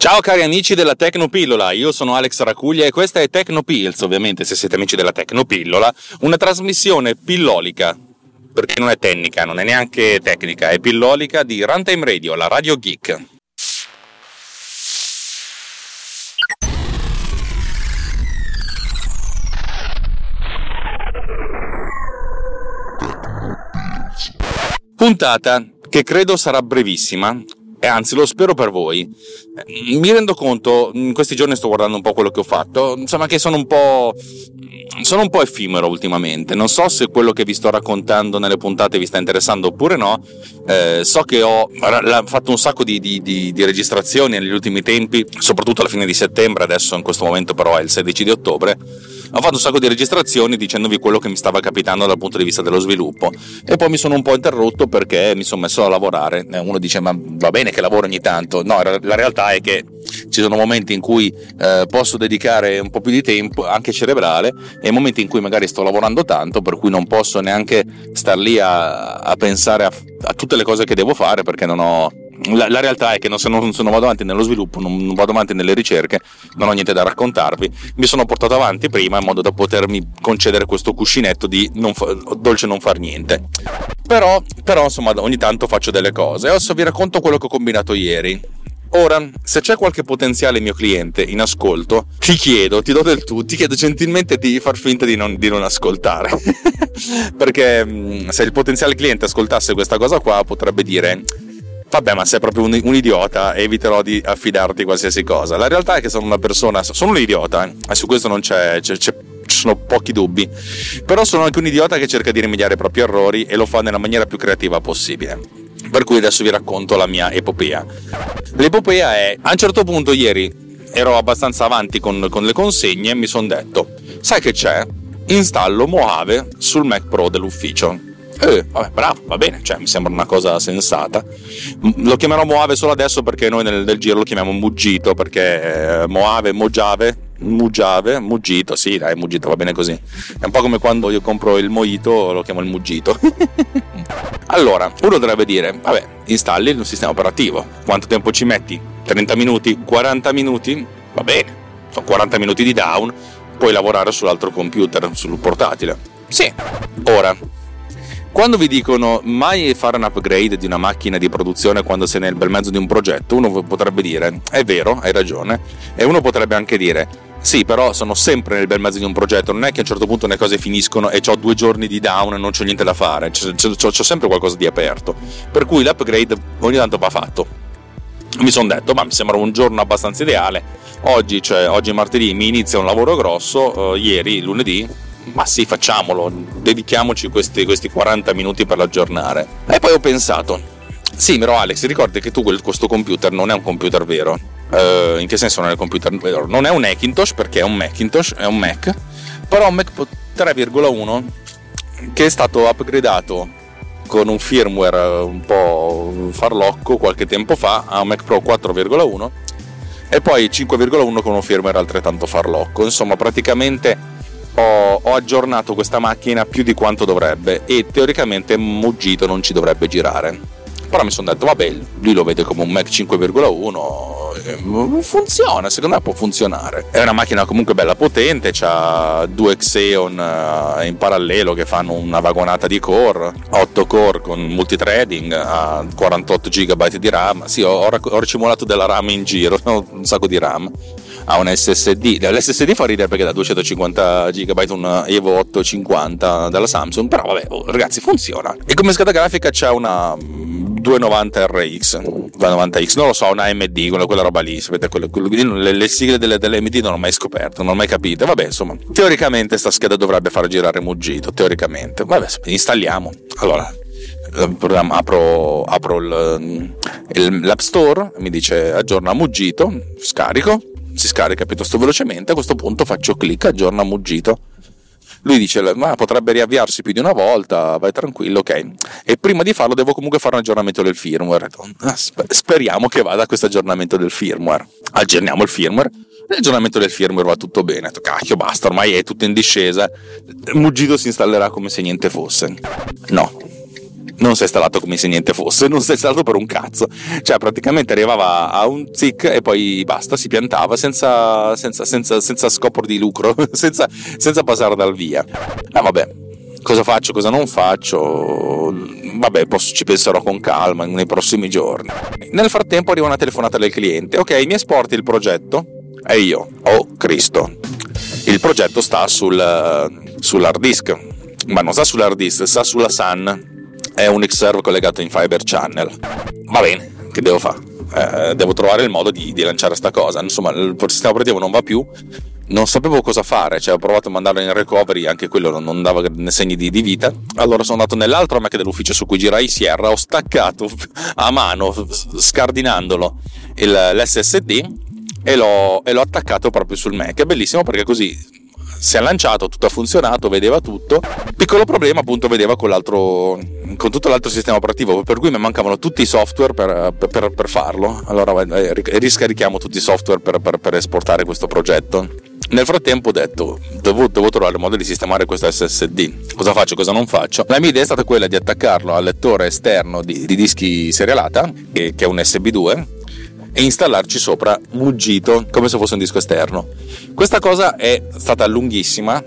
Ciao cari amici della Tecnopillola, io sono Alex Racuglia e questa è Tecnopills, ovviamente se siete amici della Tecnopillola, una trasmissione pillolica, perché non è tecnica, non è neanche tecnica, è pillolica di Runtime Radio, la Radio Geek. Puntata che credo sarà brevissima, e anzi lo spero per voi. Mi rendo conto, in questi giorni sto guardando un po' quello che ho fatto, insomma che sono un po'... sono un po' effimero ultimamente, non so se quello che vi sto raccontando nelle puntate vi sta interessando oppure no, eh, so che ho fatto un sacco di, di, di, di, registrazioni negli ultimi tempi, soprattutto alla fine di settembre, adesso in questo momento però è il 16 di ottobre, ho fatto un sacco di registrazioni dicendovi quello che mi stava capitando dal punto di vista dello sviluppo e poi mi sono un po' interrotto perché mi sono messo a lavorare. Uno dice ma va bene che lavoro ogni tanto, no, la realtà è che ci sono momenti in cui eh, posso dedicare un po' più di tempo, anche cerebrale, e momenti in cui magari sto lavorando tanto, per cui non posso neanche star lì a, a pensare a, a tutte le cose che devo fare perché non ho la, la, realtà è che non, se non, se non, vado avanti nello sviluppo, non, non, vado avanti nelle ricerche, non ho niente da raccontarvi. Mi sono portato avanti prima in modo da potermi concedere questo cuscinetto di non fa, dolce non far niente. Però, però, insomma, ogni tanto faccio delle cose. Adesso vi racconto quello che ho combinato ieri. Ora, se c'è qualche potenziale mio cliente in ascolto, ti chiedo, ti do del tu, ti chiedo gentilmente di far finta di non, di non ascoltare. Perché mm, se il potenziale cliente ascoltasse questa cosa qua, potrebbe dire vabbè ma sei proprio un, un, idiota eviterò di affidarti qualsiasi cosa la realtà è che sono una persona sono un idiota eh? e su questo non c'è, c'è, c'è, ci sono pochi dubbi però sono anche un idiota che cerca di rimediare i propri errori e lo fa nella maniera più creativa possibile per cui adesso vi racconto la mia epopea l'epopea è a un certo punto ieri ero abbastanza avanti con, con le consegne e mi sono detto sai che c'è? installo Mojave sul Mac Pro dell'ufficio eh, vabbè, bravo, va bene, cioè, mi sembra una cosa sensata. Lo chiamerò Moave solo adesso perché noi nel, nel giro lo chiamiamo Muggito, perché eh, Moave, Mojave, Mugiave, Muggito, sì, dai, Muggito va bene così. È un po' come quando io compro il Mojito, lo chiamo il Muggito. allora, uno dovrebbe dire, vabbè, installi un sistema operativo. Quanto tempo ci metti? 30 minuti? 40 minuti? Va bene, sono 40 minuti di down, puoi lavorare sull'altro computer, sul portatile. Sì. Ora, quando vi dicono mai fare un upgrade di una macchina di produzione quando sei nel bel mezzo di un progetto, uno potrebbe dire è vero, hai ragione, e uno potrebbe anche dire sì, però sono sempre nel bel mezzo di un progetto, non è che a un certo punto le cose finiscono e ho due giorni di down e non c'ho niente da fare, c'ho sempre qualcosa di aperto, per cui l'upgrade ogni tanto va fatto. Mi sono detto, ma mi sembra un giorno abbastanza ideale, oggi, cioè, oggi martedì mi inizia un lavoro grosso, uh, ieri, lunedì, ma sì, facciamolo, dedichiamoci questi, questi 40 minuti per l'aggiornare. E poi ho pensato, sì, però Alex, ricordi che tu questo computer non è un computer vero. Uh, in che senso non è un computer vero? Non è un Hackintosh perché è un Macintosh, è un Mac, però un Mac 3,1 che è stato upgradato con un firmware un po' farlocco qualche tempo fa a un Mac Pro 4,1 e poi 5,1 con un firmware altrettanto farlocco. Insomma, praticamente ho, ho, aggiornato questa macchina più di quanto dovrebbe e teoricamente Muggito non ci dovrebbe girare. Però mi sono detto, vabbè, lui lo vede come un Mac 5,1, eh, funziona, secondo me può funzionare. È una macchina comunque bella potente, ha due Xeon eh, in parallelo che fanno una vagonata di core, 8 core con multithreading, a 48 GB di RAM. Sì, ho, ho ricimolato della RAM in giro, un sacco di RAM ha un SSD. L'SSD fa ridere perché da 250 GB un Evo 850 della Samsung, però vabbè, oh, ragazzi, funziona. E come scheda grafica c'è una 290 RX, 290X, non lo so, una AMD, quella, quella roba lì, sapete, quello, le, le, sigle delle, delle AMD non ho mai scoperto, non ho mai capito. Vabbè, insomma, teoricamente sta scheda dovrebbe far girare Muggito, teoricamente. Vabbè, installiamo. Allora, apro, apro il, il, l'App Store, mi dice aggiorna Muggito, scarico, si scarica piuttosto velocemente, a questo punto faccio clic, aggiorna Muggito. Lui dice, ma potrebbe riavviarsi più di una volta, vai tranquillo, ok. E prima di farlo devo comunque fare un aggiornamento del firmware. Ah, speriamo che vada questo aggiornamento del firmware. Aggiorniamo il firmware. L'aggiornamento del firmware va tutto bene. Cacchio, basta, ormai è tutto in discesa. Muggito si installerà come se niente fosse. No, non si è installato come se niente fosse, non si è installato per un cazzo. Cioè, praticamente arrivava a un zic e poi basta, si piantava senza, senza, senza, senza scopo di lucro, senza, senza passare dal via. Ah, vabbè, cosa faccio, cosa non faccio? Vabbè, posso, ci penserò con calma nei prossimi giorni. Nel frattempo arriva una telefonata del cliente. Ok, mi esporti il progetto? E io, oh Cristo, il progetto sta sul, sull'hard disk, ma non sta sull'hard disk, sta sulla SAN è un Xserve collegato in Fiber Channel. Va bene, che devo fare? Eh, devo trovare il modo di, di lanciare sta cosa. Insomma, il sistema operativo non va più. Non sapevo cosa fare, cioè ho provato a mandarlo in recovery, anche quello non dava segni di, di vita. Allora sono andato nell'altro Mac dell'ufficio su cui girai Sierra, ho staccato a mano, scardinandolo, il, l'SSD e l'ho, e l'ho attaccato proprio sul Mac. È bellissimo perché così si è lanciato, tutto ha funzionato, vedeva tutto. Piccolo problema, appunto, vedeva con, con tutto l'altro sistema operativo, per cui mi mancavano tutti i software per, per, per farlo. Allora eh, riscarichiamo tutti i software per, per esportare questo progetto. Nel frattempo ho detto, devo, devo, trovare il modo di sistemare questo SSD. Cosa faccio, cosa non faccio? La mia idea è stata quella di attaccarlo al lettore esterno di, di dischi serialata, che, che è un SB2, e installarci sopra muggito come se fosse un disco esterno. Questa cosa è stata lunghissima,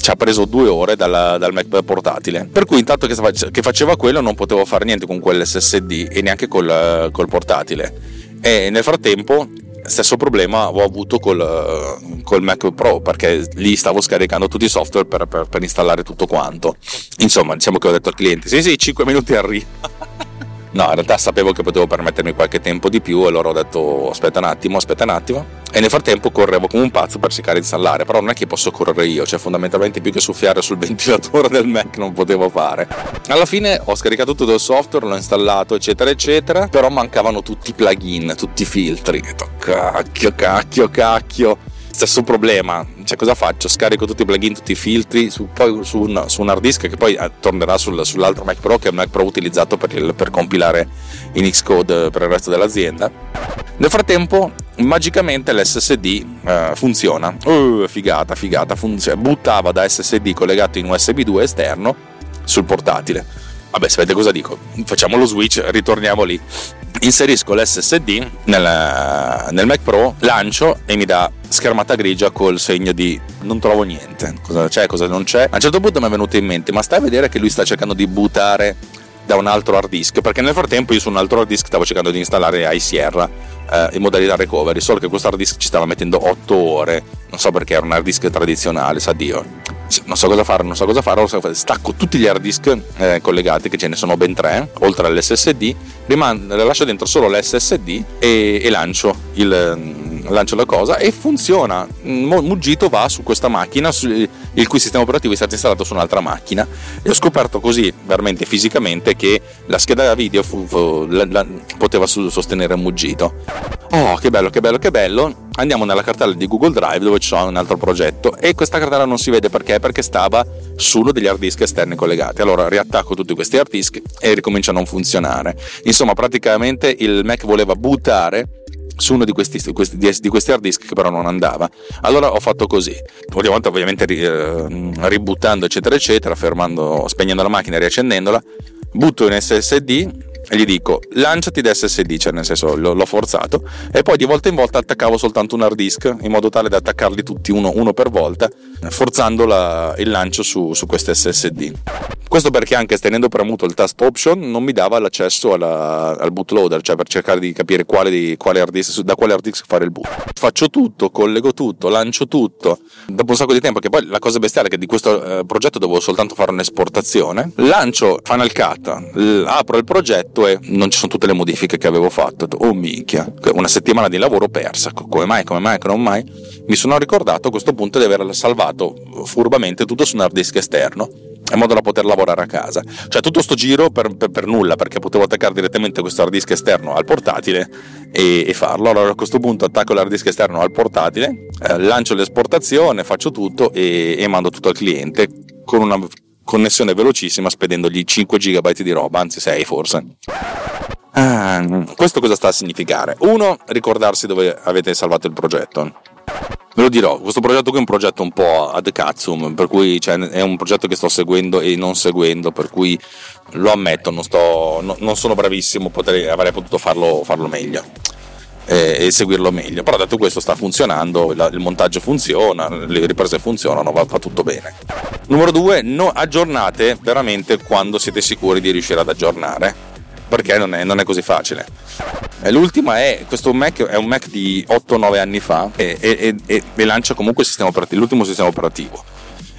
ci ha preso due ore dalla, dal Mac portatile. Per cui, intanto che, faceva quello, non potevo fare niente con quell'SSD e neanche col, col portatile. E nel frattempo, stesso problema ho avuto col, col, Mac Pro perché lì stavo scaricando tutti i software per, per, per installare tutto quanto. Insomma, diciamo che ho detto al cliente: sì, sì, 5 minuti arriva. No, in realtà sapevo che potevo permettermi qualche tempo di più e allora ho detto aspetta un attimo, aspetta un attimo. E nel frattempo correvo come un pazzo per cercare di installare, però non è che posso correre io, cioè fondamentalmente più che soffiare sul ventilatore del Mac non potevo fare. Alla fine ho scaricato tutto il software, l'ho installato, eccetera, eccetera, però mancavano tutti i plugin, tutti i filtri. Cacchio, cacchio, cacchio stesso problema, cioè cosa faccio? Scarico tutti i plugin, tutti i filtri, su, poi su un, su un, hard disk che poi eh, tornerà sul, sull'altro Mac Pro che è un Mac Pro utilizzato per, il, per compilare in Xcode per il resto dell'azienda. Nel frattempo, magicamente l'SSD eh, funziona. Uh, figata, figata, funziona. buttava da SSD collegato in USB 2 esterno sul portatile. Vabbè, sapete cosa dico? Facciamo lo switch, ritorniamo lì inserisco l'SSD nel, nel, Mac Pro, lancio e mi dà schermata grigia col segno di non trovo niente, cosa c'è, cosa non c'è. A un certo punto mi è venuto in mente, ma stai a vedere che lui sta cercando di buttare da un altro hard disk, perché nel frattempo io su un altro hard disk stavo cercando di installare iSierra eh, in modalità recovery, solo che questo hard disk ci stava mettendo 8 ore, non so perché era un hard disk tradizionale, sa Dio. Non so cosa fare, non so cosa fare, stacco tutti gli hard disk eh, collegati, che ce ne sono ben tre, oltre all'SSD, riman- lascio dentro solo l'SSD e, e lancio, il, lancio, la cosa e funziona. Muggito va su questa macchina, il cui sistema operativo è stato installato su un'altra macchina e ho scoperto così, veramente fisicamente, che la scheda video fu, fu, la, la, poteva sostenere Muggito. Oh, che bello, che bello, che bello andiamo nella cartella di Google Drive dove c'è un altro progetto e questa cartella non si vede perché? Perché stava su uno degli hard disk esterni collegati. Allora riattacco tutti questi hard disk e ricomincia a non funzionare. Insomma, praticamente il Mac voleva buttare su uno di questi, di questi, hard disk che però non andava. Allora ho fatto così, ovviamente eh, ributtando eccetera eccetera, fermando, spegnendo la macchina e riaccendendola, butto in SSD e gli dico lanciati da SSD, cioè nel senso l'ho forzato, e poi di volta in volta attaccavo soltanto un hard disk in modo tale da attaccarli tutti uno, uno per volta, forzando la, il lancio su, su questo SSD. Questo perché anche tenendo premuto il tasto option non mi dava l'accesso alla, al bootloader, cioè per cercare di capire quale di, quale disk, da quale hard disk fare il boot. Faccio tutto, collego tutto, lancio tutto. Dopo un sacco di tempo, che poi la cosa bestiale è che di questo eh, progetto dovevo soltanto fare un'esportazione, lancio Final Cut, l- apro il progetto e non ci sono tutte le modifiche che avevo fatto. Oh minchia, una settimana di lavoro persa. Come mai, come mai, come mai? Mi sono ricordato a questo punto di aver salvato furbamente tutto su un hard disk esterno in modo da poter lavorare a casa. Cioè tutto sto giro per, per, per nulla perché potevo attaccare direttamente questo hard disk esterno al portatile e, e farlo. Allora a questo punto attacco l'hard disk esterno al portatile, eh, lancio l'esportazione, faccio tutto e, e mando tutto al cliente con una connessione velocissima spedendogli 5 GB di roba, anzi 6 forse. Ah, questo cosa sta a significare? Uno, ricordarsi dove avete salvato il progetto. Ve lo dirò, questo progetto qui è un progetto un po' ad cazzum, per cui cioè, è un progetto che sto seguendo e non seguendo, per cui lo ammetto, non, sto, no, non sono bravissimo, potrei, avrei potuto farlo, farlo meglio eh, e seguirlo meglio. Però detto questo sta funzionando, il, il montaggio funziona, le riprese funzionano, va, va tutto bene. Numero due, no, aggiornate veramente quando siete sicuri di riuscire ad aggiornare, perché non è, non è così facile. E l'ultima è, questo Mac è un Mac di 8-9 anni fa e, e, e, e lancia comunque sistema l'ultimo sistema operativo.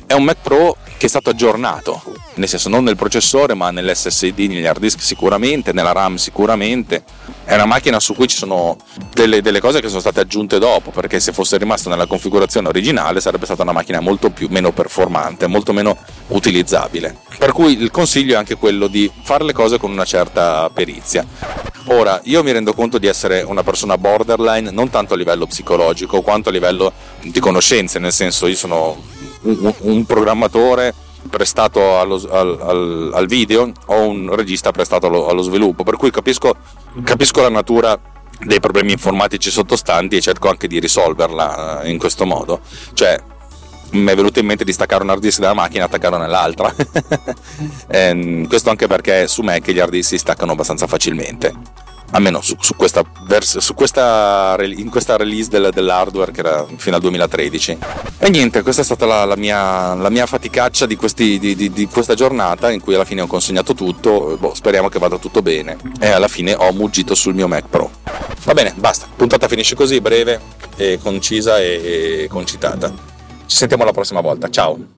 È un Mac Pro che è stato aggiornato, nel senso non nel processore ma nell'SSD, negli hard disk sicuramente, nella RAM sicuramente. È una macchina su cui ci sono delle, delle, cose che sono state aggiunte dopo, perché se fosse rimasto nella configurazione originale sarebbe stata una macchina molto più, meno performante, molto meno utilizzabile. Per cui il consiglio è anche quello di fare le cose con una certa perizia. Ora, io mi rendo conto di essere una persona borderline non tanto a livello psicologico quanto a livello di conoscenze, nel senso io sono un, un programmatore prestato allo, al, al, al, video o un regista prestato allo, allo sviluppo, per cui capisco, capisco la natura dei problemi informatici sottostanti e cerco anche di risolverla eh, in questo modo. Cioè, mi è venuto in mente di staccare un hard disk dalla macchina e attaccarlo nell'altra. Ehm, questo anche perché su Mac gli hard disk si staccano abbastanza facilmente. Almeno su, su, questa, su questa, in questa release del, dell'hardware che era fino al 2013. E niente, questa è stata la, la, mia, la mia, faticaccia di, questi, di, di, di, questa giornata in cui alla fine ho consegnato tutto. Boh, speriamo che vada tutto bene. E alla fine ho muggito sul mio Mac Pro. Va bene, basta. Puntata finisce così, breve, e concisa e concitata. Ci sentiamo la prossima volta. Ciao.